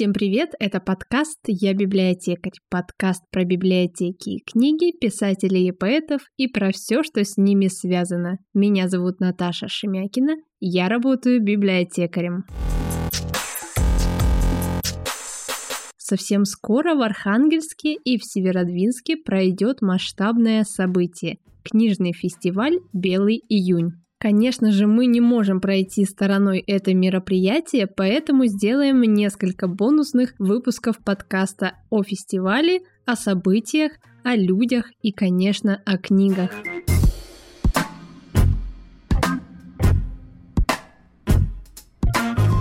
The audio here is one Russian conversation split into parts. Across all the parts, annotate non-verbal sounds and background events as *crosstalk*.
Всем привет, это подкаст «Я библиотекарь», подкаст про библиотеки и книги, писателей и поэтов и про все, что с ними связано. Меня зовут Наташа Шемякина, я работаю библиотекарем. Совсем скоро в Архангельске и в Северодвинске пройдет масштабное событие – книжный фестиваль «Белый июнь». Конечно же, мы не можем пройти стороной это мероприятие, поэтому сделаем несколько бонусных выпусков подкаста о фестивале, о событиях, о людях и, конечно, о книгах.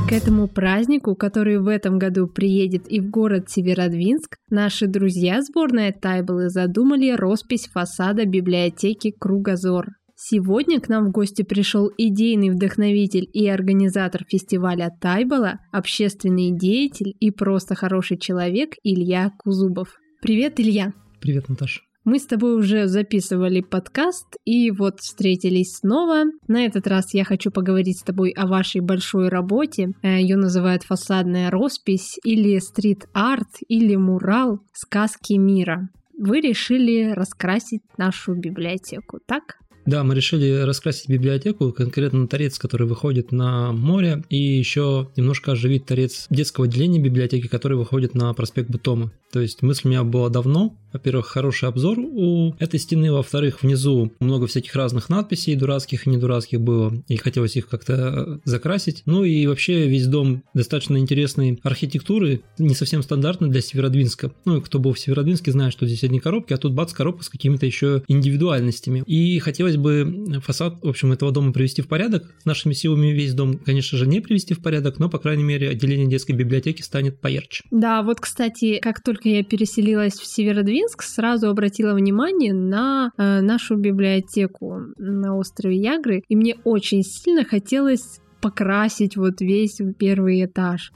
К этому празднику, который в этом году приедет и в город Северодвинск, наши друзья сборная Тайблы задумали роспись фасада библиотеки Кругозор. Сегодня к нам в гости пришел идейный вдохновитель и организатор фестиваля Тайбала, общественный деятель и просто хороший человек Илья Кузубов. Привет, Илья! Привет, Наташа! Мы с тобой уже записывали подкаст и вот встретились снова. На этот раз я хочу поговорить с тобой о вашей большой работе. Э, Ее называют фасадная роспись или стрит-арт или мурал сказки мира. Вы решили раскрасить нашу библиотеку, так? Да, мы решили раскрасить библиотеку, конкретно торец, который выходит на море, и еще немножко оживить торец детского отделения библиотеки, который выходит на проспект Бутома. То есть мысль у меня была давно. Во-первых, хороший обзор у этой стены, во-вторых, внизу много всяких разных надписей, дурацких и недурацких было, и хотелось их как-то закрасить. Ну и вообще весь дом достаточно интересной архитектуры, не совсем стандартный для Северодвинска. Ну и кто был в Северодвинске, знает, что здесь одни коробки, а тут бац, коробка с какими-то еще индивидуальностями. И хотелось бы фасад, в общем, этого дома привести в порядок. Нашими силами весь дом, конечно же, не привести в порядок, но, по крайней мере, отделение детской библиотеки станет поярче. Да, вот, кстати, как только только я переселилась в Северодвинск, сразу обратила внимание на э, нашу библиотеку на острове Ягры, и мне очень сильно хотелось покрасить вот весь первый этаж,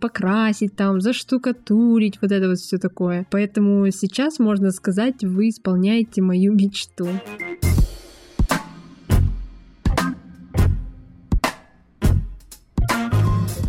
покрасить там, заштукатурить, вот это вот все такое. Поэтому сейчас, можно сказать, вы исполняете мою мечту.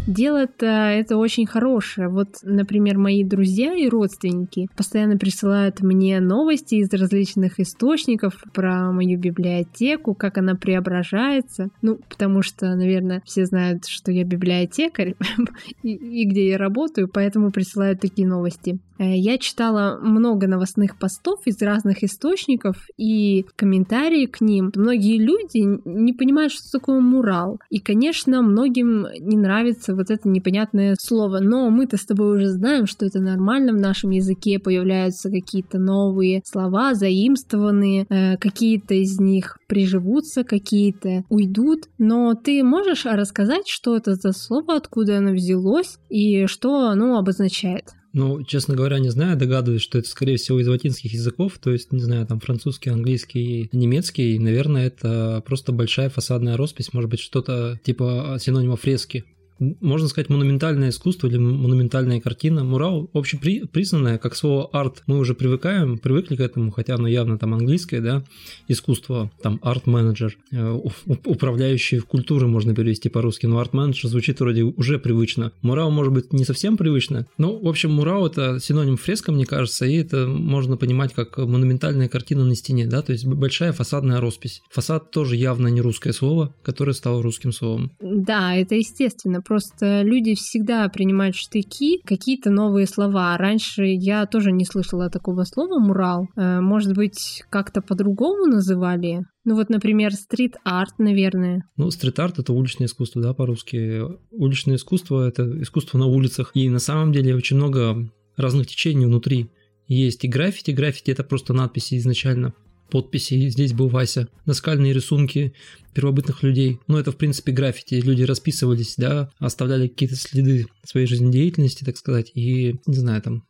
Дело-то это очень хорошее. Вот, например, мои друзья и родственники постоянно присылают мне новости из различных источников про мою библиотеку, как она преображается. Ну, потому что, наверное, все знают, что я библиотекарь *laughs* и, и где я работаю, поэтому присылают такие новости. Э, я читала много новостных постов из разных источников и комментарии к ним. Многие люди не понимают, что такое мурал. И, конечно, многим не нравится вот это непонятное слово. Но мы-то с тобой уже знаем, что это нормально. В нашем языке появляются какие-то новые слова, заимствованные. Э, какие-то из них приживутся, какие-то уйдут. Но ты можешь рассказать, что это за слово, откуда оно взялось и что оно обозначает? Ну, честно говоря, не знаю, догадываюсь, что это, скорее всего, из латинских языков, то есть, не знаю, там французский, английский, немецкий, наверное, это просто большая фасадная роспись, может быть, что-то типа синонима фрески можно сказать, монументальное искусство или монументальная картина. Мурал общепризнанное, как слово арт, мы уже привыкаем, привыкли к этому, хотя оно явно там английское, да, искусство, там арт-менеджер, э, управляющий культуры можно перевести по-русски, но арт-менеджер звучит вроде уже привычно. Мурал может быть не совсем привычно, но, в общем, мурал это синоним фреска, мне кажется, и это можно понимать как монументальная картина на стене, да, то есть большая фасадная роспись. Фасад тоже явно не русское слово, которое стало русским словом. Да, это естественно Просто люди всегда принимают штыки, какие-то новые слова. Раньше я тоже не слышала такого слова «мурал». Э, может быть, как-то по-другому называли? Ну вот, например, стрит-арт, наверное. Ну, стрит-арт — это уличное искусство, да, по-русски. Уличное искусство — это искусство на улицах. И на самом деле очень много разных течений внутри. Есть и граффити. Граффити — это просто надписи изначально подписи. Здесь был Вася. Наскальные рисунки первобытных людей. Ну, это, в принципе, граффити. Люди расписывались, да, оставляли какие-то следы своей жизнедеятельности, так сказать, и, не знаю, там,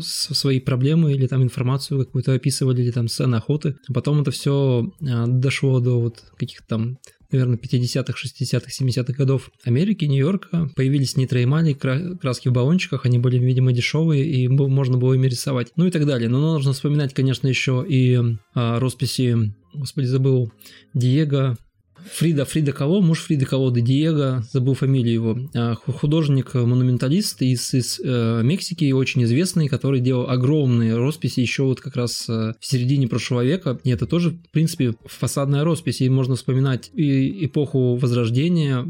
свои проблемы или там информацию какую-то описывали, или там сцены охоты. Потом это все а, дошло до вот каких-то там наверное, 50-х, 60-х, 70-х годов Америки, Нью-Йорка, появились нитроэмали, краски в баллончиках, они были, видимо, дешевые, и можно было ими рисовать, ну и так далее. Но нужно вспоминать, конечно, еще и а, росписи, господи, забыл, Диего Фрида, Фрида кого? Муж Фрида кого? Де Диего, забыл фамилию его. А, художник-монументалист из, из э, Мексики, очень известный, который делал огромные росписи еще вот как раз э, в середине прошлого века. И это тоже, в принципе, фасадная роспись. И можно вспоминать и эпоху Возрождения,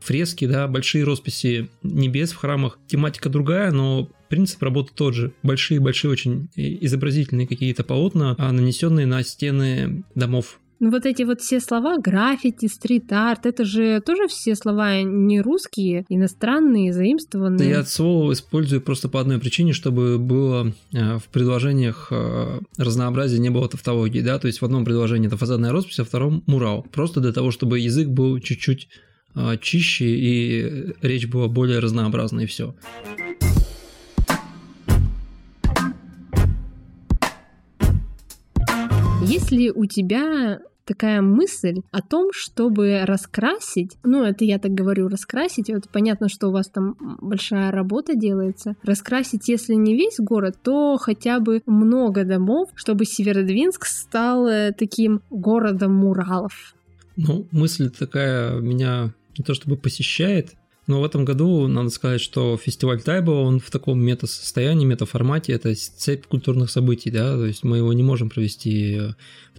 фрески, да, большие росписи небес в храмах. Тематика другая, но принцип работы тот же. Большие-большие очень изобразительные какие-то полотна, а нанесенные на стены домов. Ну вот эти вот все слова, граффити, стрит-арт, это же тоже все слова не русские, иностранные, заимствованные. Да я слово использую просто по одной причине, чтобы было э, в предложениях э, разнообразие, не было тавтологии, да, то есть в одном предложении это фасадная роспись, а в втором мурал. Просто для того, чтобы язык был чуть-чуть э, чище и речь была более разнообразной, и все. Есть ли у тебя такая мысль о том, чтобы раскрасить, ну это я так говорю, раскрасить, вот понятно, что у вас там большая работа делается, раскрасить, если не весь город, то хотя бы много домов, чтобы Северодвинск стал э, таким городом муралов. Ну, мысль такая меня не то чтобы посещает, но в этом году надо сказать, что фестиваль Тайба, он в таком мета-состоянии, мета-формате, это цепь культурных событий, да, то есть мы его не можем провести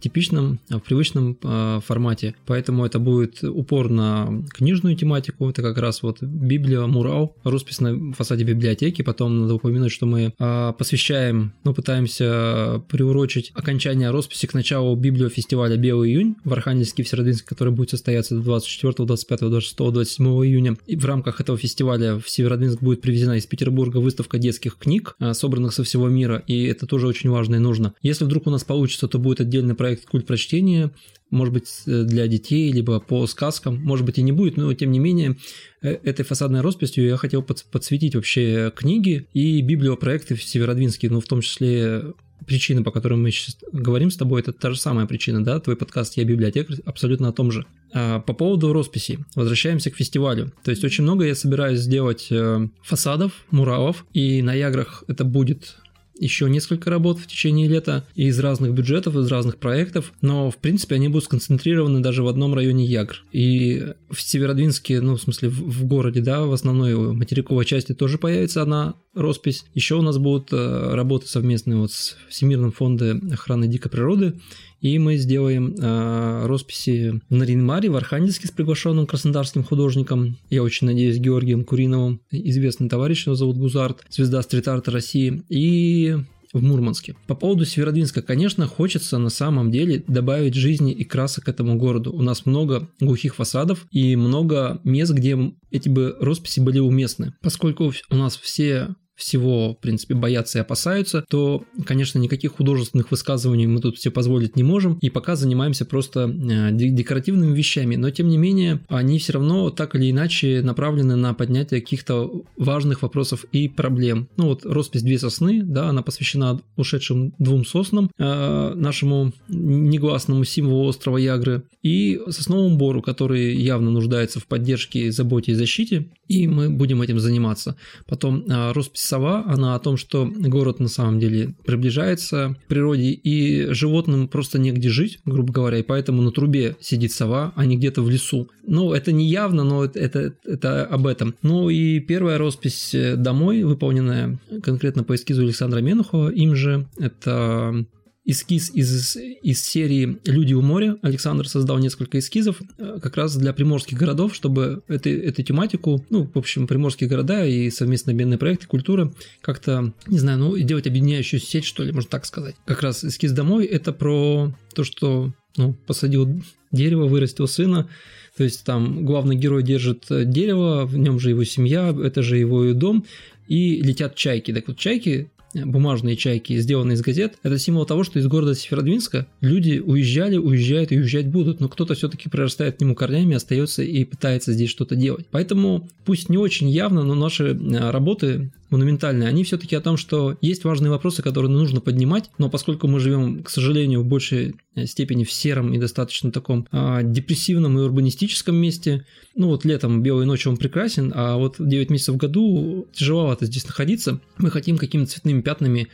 типичном, в привычном э, формате. Поэтому это будет упор на книжную тематику. Это как раз вот Библия, мурал, роспись на фасаде библиотеки. Потом надо упомянуть, что мы э, посвящаем, ну, пытаемся приурочить окончание росписи к началу библиофестиваля «Белый июнь» в Архангельске, в Северодвинске, который будет состояться 24, 25, 26, 27 июня. И в рамках этого фестиваля в Северодвинск будет привезена из Петербурга выставка детских книг, э, собранных со всего мира, и это тоже очень важно и нужно. Если вдруг у нас получится, то будет отдельный проект проект «Культ прочтения», может быть, э, для детей, либо по сказкам, может быть, и не будет, но тем не менее, э, этой фасадной росписью я хотел подсветить вообще книги и библиопроекты в Северодвинске, ну, в том числе причина, по которой мы сейчас говорим с тобой, это та же самая причина, да, твой подкаст «Я библиотекарь» абсолютно о том же. А по поводу росписи, возвращаемся к фестивалю. То есть очень много я собираюсь сделать э, фасадов, муралов, и на Яграх это будет еще несколько работ в течение лета из разных бюджетов, из разных проектов, но в принципе они будут сконцентрированы даже в одном районе Ягр. И в Северодвинске, ну в смысле в, в городе, да, в основной материковой части тоже появится одна роспись. Еще у нас будут э, работы совместные вот с Всемирным фондом охраны дикой природы и мы сделаем э, росписи на Ринмаре в Архангельске с приглашенным краснодарским художником, я очень надеюсь, Георгием Куриновым, известный товарищ, его зовут Гузарт, звезда стрит-арта России, и в Мурманске. По поводу Северодвинска, конечно, хочется на самом деле добавить жизни и красок этому городу. У нас много глухих фасадов и много мест, где эти бы росписи были уместны. Поскольку у нас все всего, в принципе, боятся и опасаются, то, конечно, никаких художественных высказываний мы тут все позволить не можем, и пока занимаемся просто э, декоративными вещами, но, тем не менее, они все равно так или иначе направлены на поднятие каких-то важных вопросов и проблем. Ну вот роспись «Две сосны», да, она посвящена ушедшим двум соснам, э, нашему негласному символу острова Ягры, и сосновому бору, который явно нуждается в поддержке, заботе и защите, и мы будем этим заниматься. Потом э, роспись сова, она о том, что город на самом деле приближается к природе, и животным просто негде жить, грубо говоря, и поэтому на трубе сидит сова, а не где-то в лесу. Ну, это не явно, но это, это, это об этом. Ну и первая роспись э, домой, выполненная конкретно по эскизу Александра Менухова, им же, это эскиз из, из серии «Люди у моря». Александр создал несколько эскизов э, как раз для приморских городов, чтобы эту, эту тематику, ну, в общем, приморские города и совместно обменные проекты, культура, как-то, не знаю, ну, делать объединяющую сеть, что ли, можно так сказать. Как раз эскиз домой – это про то, что, ну, посадил дерево, вырастил сына, то есть там главный герой держит дерево, в нем же его семья, это же его дом, и летят чайки. Так вот, чайки бумажные чайки, сделанные из газет, это символ того, что из города Северодвинска люди уезжали, уезжают и уезжать будут, но кто-то все-таки прорастает к нему корнями, остается и пытается здесь что-то делать. Поэтому, пусть не очень явно, но наши э, работы монументальные, они все-таки о том, что есть важные вопросы, которые нужно поднимать, но поскольку мы живем, к сожалению, в большей э, степени в сером и достаточно таком а, депрессивном и урбанистическом месте, ну вот летом белой ночью он прекрасен, а вот 9 месяцев в году тяжеловато здесь находиться, мы хотим какими-то цветными пятнами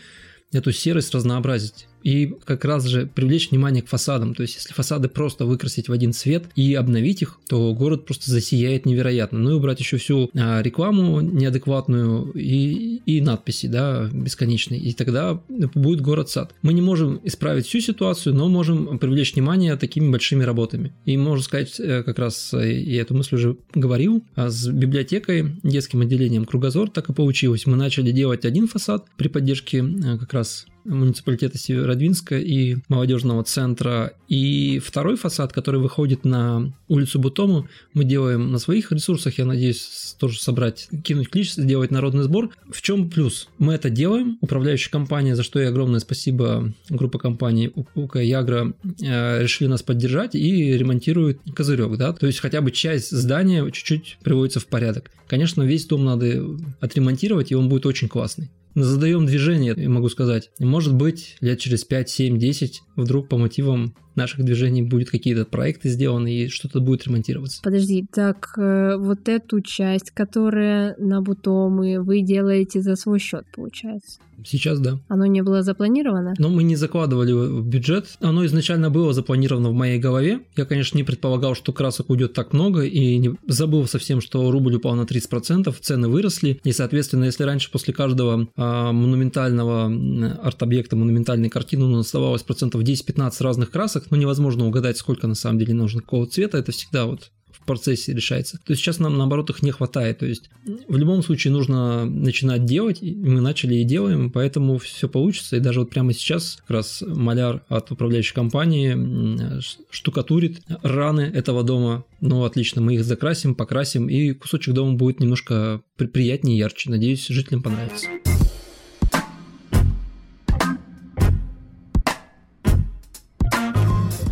эту серость разнообразить. И как раз же привлечь внимание к фасадам. То есть, если фасады просто выкрасить в один цвет и обновить их, то город просто засияет невероятно. Ну и убрать еще всю а, рекламу неадекватную и, и надписи, да, бесконечные. И тогда будет город-сад. Мы не можем исправить всю ситуацию, но можем привлечь внимание такими большими работами. И можно сказать, э, как раз э, я эту мысль уже говорил, а с библиотекой, детским отделением Кругозор так и получилось. Мы начали делать один фасад при поддержке э, как раз муниципалитета Северодвинска и молодежного центра. И второй фасад, который выходит на улицу Бутому, мы делаем на своих ресурсах, я надеюсь, тоже собрать, кинуть клич, сделать народный сбор. В чем плюс? Мы это делаем, управляющая компания, за что и огромное спасибо группа компаний УК Ягра э, решили нас поддержать и ремонтируют козырек, да, то есть хотя бы часть здания чуть-чуть приводится в порядок. Конечно, весь дом надо отремонтировать, и он будет очень классный задаем движение, могу сказать. Может быть, лет через 5, 7, 10 вдруг по мотивам наших движений будет какие-то проекты сделаны и что-то будет ремонтироваться. Подожди, так э, вот эту часть, которая на бутомы, вы делаете за свой счет, получается? Сейчас да. Оно не было запланировано? Но мы не закладывали в бюджет. Оно изначально было запланировано в моей голове. Я, конечно, не предполагал, что красок уйдет так много и не забыл совсем, что рубль упал на 30%, цены выросли. И, соответственно, если раньше после каждого а, монументального арт-объекта, монументальной картины у нас оставалось процентов 10-15 разных красок, ну, невозможно угадать, сколько на самом деле нужно какого цвета, это всегда вот в процессе решается. То есть сейчас нам наоборот их не хватает. То есть в любом случае нужно начинать делать, и мы начали и делаем, поэтому все получится. И даже вот прямо сейчас как раз маляр от управляющей компании штукатурит раны этого дома. Ну, отлично, мы их закрасим, покрасим, и кусочек дома будет немножко приятнее, ярче. Надеюсь, жителям понравится.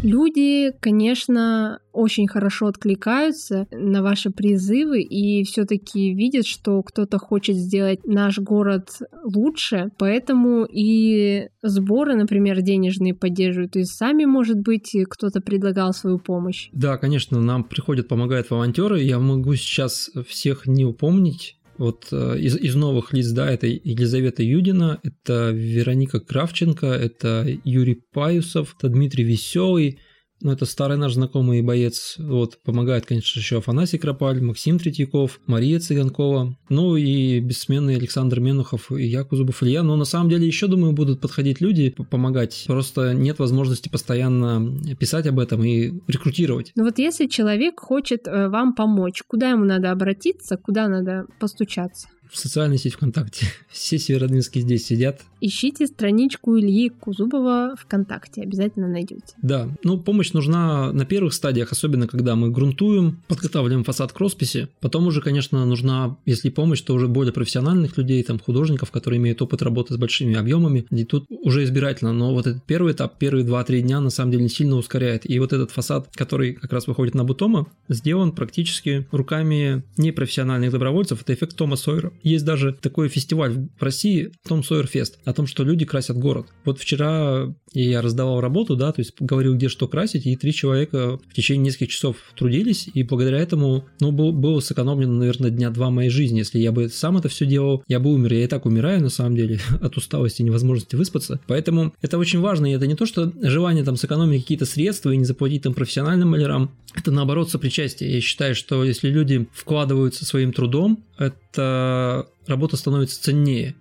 Люди, конечно, очень хорошо откликаются на ваши призывы и все-таки видят, что кто-то хочет сделать наш город лучше, поэтому и сборы, например, денежные поддерживают. То есть сами, может быть, кто-то предлагал свою помощь. Да, конечно, нам приходят, помогают волонтеры. Я могу сейчас всех не упомнить, вот э, из, из новых лиц, да, это Елизавета Юдина, это Вероника Кравченко, это Юрий Паюсов, это Дмитрий Веселый, ну, это старый наш знакомый боец. Вот, помогает, конечно, еще Афанасий Кропаль, Максим Третьяков, Мария Цыганкова, ну и бессменный Александр Менухов и Яку Зубов Илья. Но на самом деле еще, думаю, будут подходить люди, помогать. Просто нет возможности постоянно писать об этом и рекрутировать. Ну вот если человек хочет э, вам помочь, куда ему надо обратиться, куда надо постучаться? В социальной сети ВКонтакте. *laughs* Все северодвинские здесь сидят. Ищите страничку Ильи Кузубова ВКонтакте, обязательно найдете. Да, ну помощь нужна на первых стадиях, особенно когда мы грунтуем, подготавливаем фасад к росписи. Потом уже, конечно, нужна, если помощь, то уже более профессиональных людей, там художников, которые имеют опыт работы с большими объемами. И тут уже избирательно, но вот этот первый этап, первые 2-3 дня на самом деле сильно ускоряет. И вот этот фасад, который как раз выходит на Бутома, сделан практически руками непрофессиональных добровольцев. Это эффект Тома Сойера. Есть даже такой фестиваль в России, Том Сойер Фест, о том, что люди красят город. Вот вчера я раздавал работу, да, то есть говорил, где что красить, и три человека в течение нескольких часов трудились, и благодаря этому, ну, был, было сэкономлено, наверное, дня два моей жизни. Если я бы сам это все делал, я бы умер. Я и так умираю, на самом деле, *laughs* от усталости и невозможности выспаться. Поэтому это очень важно, и это не то, что желание там сэкономить какие-то средства и не заплатить там профессиональным малярам, это наоборот сопричастие. Я считаю, что если люди вкладываются своим трудом, это работа становится ценнее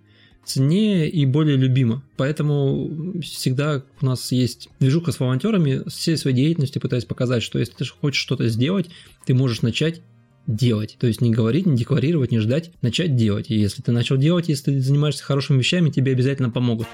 ценнее и более любима. Поэтому всегда у нас есть движуха с волонтерами, всей своей деятельностью пытаясь показать, что если ты хочешь что-то сделать, ты можешь начать делать. То есть не говорить, не декларировать, не ждать, начать делать. И если ты начал делать, если ты занимаешься хорошими вещами, тебе обязательно помогут.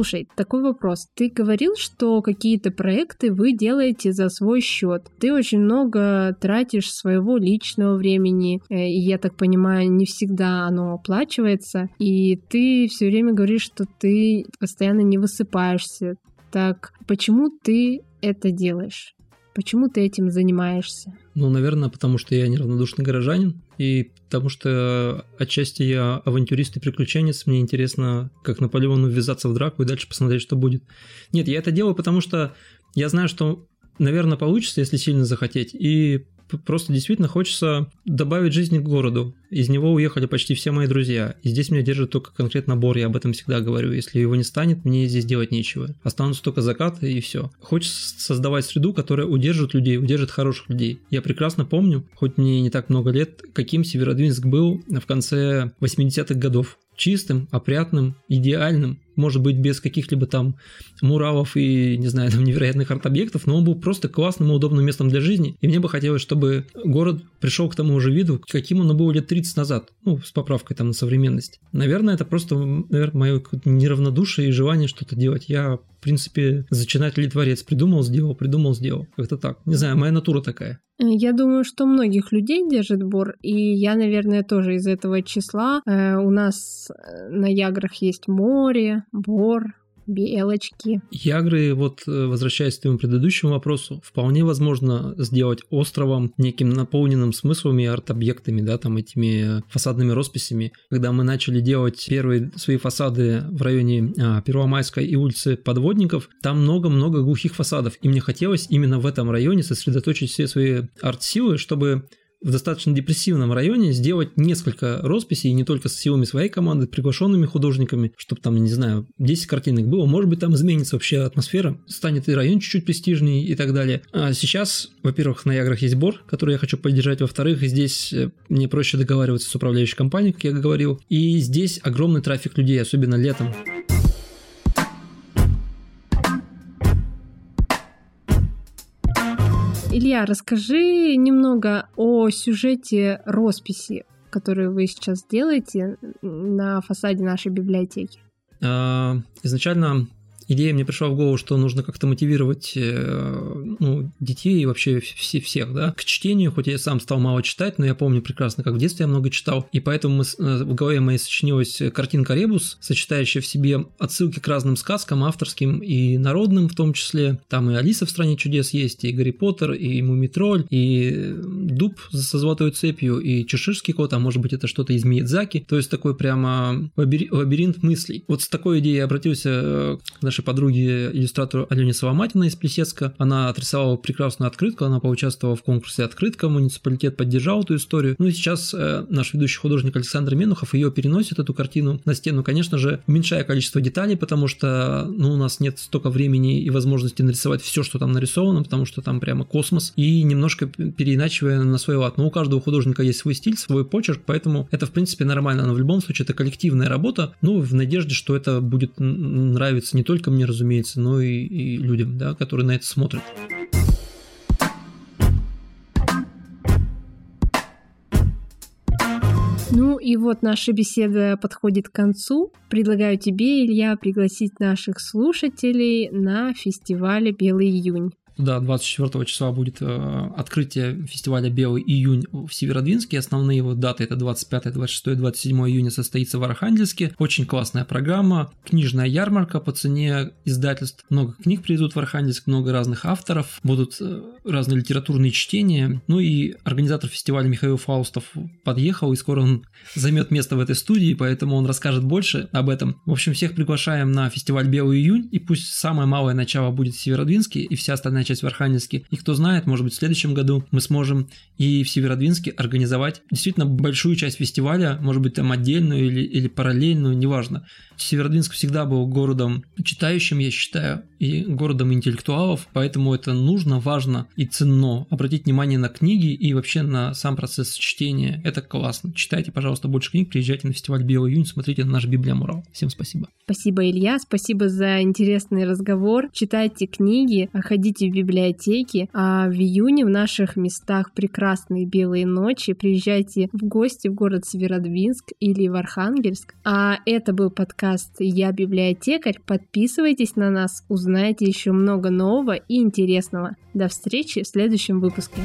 Слушай, такой вопрос. Ты говорил, что какие-то проекты вы делаете за свой счет. Ты очень много тратишь своего личного времени, э, и я так понимаю, не всегда оно оплачивается. И ты все время говоришь, что ты постоянно не высыпаешься. Так почему ты это делаешь? Почему ты этим занимаешься? Ну, наверное, потому что я неравнодушный горожанин, и потому что отчасти я авантюрист и приключенец, мне интересно, как Наполеону ввязаться в драку и дальше посмотреть, что будет. Нет, я это делаю, потому что я знаю, что, наверное, получится, если сильно захотеть, и просто действительно хочется добавить жизни к городу. Из него уехали почти все мои друзья. И здесь меня держит только конкретно Бор, я об этом всегда говорю. Если его не станет, мне здесь делать нечего. Останутся только закаты и все. Хочется создавать среду, которая удержит людей, удержит хороших людей. Я прекрасно помню, хоть мне не так много лет, каким Северодвинск был в конце 80-х годов чистым, опрятным, идеальным, может быть, без каких-либо там муралов и, не знаю, там невероятных арт-объектов, но он был просто классным и удобным местом для жизни. И мне бы хотелось, чтобы город пришел к тому же виду, каким он был лет 30 назад, ну, с поправкой там на современность. Наверное, это просто, наверное, мое неравнодушие и желание что-то делать. Я, в принципе, зачинатель и творец. Придумал, сделал, придумал, сделал. Как-то так. Не знаю, моя натура такая. Я думаю, что многих людей держит бор, и я, наверное, тоже из этого числа. Э, у нас э, на Яграх есть море, бор, белочки. Ягры, вот э, возвращаясь к твоему предыдущему вопросу, вполне возможно сделать островом неким наполненным смыслами и арт-объектами, да, там этими фасадными росписями. Когда мы начали делать первые свои фасады в районе а, Первомайской и улицы Подводников, там много-много глухих фасадов, и мне хотелось именно в этом районе сосредоточить все свои арт-силы, чтобы в достаточно депрессивном районе сделать несколько росписей, не только с силами своей команды, приглашенными художниками, чтобы там, не знаю, 10 картинок было. Может быть, там изменится вообще атмосфера, станет и район чуть-чуть престижнее и так далее. А сейчас, во-первых, на Яграх есть бор, который я хочу поддержать. Во-вторых, здесь э, мне проще договариваться с управляющей компанией, как я говорил. И здесь огромный трафик людей, особенно летом. Илья, расскажи немного о сюжете росписи, которую вы сейчас делаете на фасаде нашей библиотеки. А, изначально идея мне пришла в голову, что нужно как-то мотивировать э, ну, детей и вообще все, всех да, к чтению, хоть я сам стал мало читать, но я помню прекрасно, как в детстве я много читал, и поэтому мы, э, в голове моей сочинилась картинка «Ребус», сочетающая в себе отсылки к разным сказкам, авторским и народным в том числе. Там и «Алиса в стране чудес» есть, и «Гарри Поттер», и «Мумитроль», и «Дуб со золотой цепью», и «Чеширский кот», а может быть это что-то из Миядзаки, то есть такой прямо лабиринт мыслей. Вот с такой идеей я обратился э, к нашей нашей подруге, иллюстратору Алене Соломатиной из Плесецка. Она отрисовала прекрасную открытку, она поучаствовала в конкурсе «Открытка», муниципалитет поддержал эту историю. Ну и сейчас э, наш ведущий художник Александр Менухов ее переносит, эту картину, на стену, конечно же, уменьшая количество деталей, потому что ну, у нас нет столько времени и возможности нарисовать все, что там нарисовано, потому что там прямо космос, и немножко переиначивая на свой лад. Но у каждого художника есть свой стиль, свой почерк, поэтому это, в принципе, нормально, но в любом случае это коллективная работа, ну, в надежде, что это будет нравиться не только мне, разумеется, но и, и людям, да, которые на это смотрят. Ну и вот наша беседа подходит к концу. Предлагаю тебе, Илья, пригласить наших слушателей на фестивале «Белый июнь». Да, 24 числа будет э, открытие фестиваля «Белый июнь» в Северодвинске. Основные его даты это 25, 26, 27 июня состоится в Архангельске. Очень классная программа, книжная ярмарка по цене издательств. Много книг привезут в Архангельск, много разных авторов, будут э, разные литературные чтения. Ну и организатор фестиваля Михаил Фаустов подъехал, и скоро он займет место в этой студии, поэтому он расскажет больше об этом. В общем, всех приглашаем на фестиваль «Белый июнь», и пусть самое малое начало будет в Северодвинске, и вся остальная часть в Архангельске. И кто знает, может быть, в следующем году мы сможем и в Северодвинске организовать действительно большую часть фестиваля, может быть, там отдельную или, или параллельную, неважно. Северодвинск всегда был городом читающим, я считаю, и городом интеллектуалов, поэтому это нужно, важно и ценно обратить внимание на книги и вообще на сам процесс чтения. Это классно. Читайте, пожалуйста, больше книг, приезжайте на фестиваль Белый июнь, смотрите на наш Библиомурал. Всем спасибо. Спасибо, Илья, спасибо за интересный разговор. Читайте книги, ходите в библиотеки, а в июне в наших местах прекрасные белые ночи. Приезжайте в гости в город Северодвинск или в Архангельск. А это был подкаст «Я библиотекарь». Подписывайтесь на нас, узнаете еще много нового и интересного. До встречи в следующем выпуске.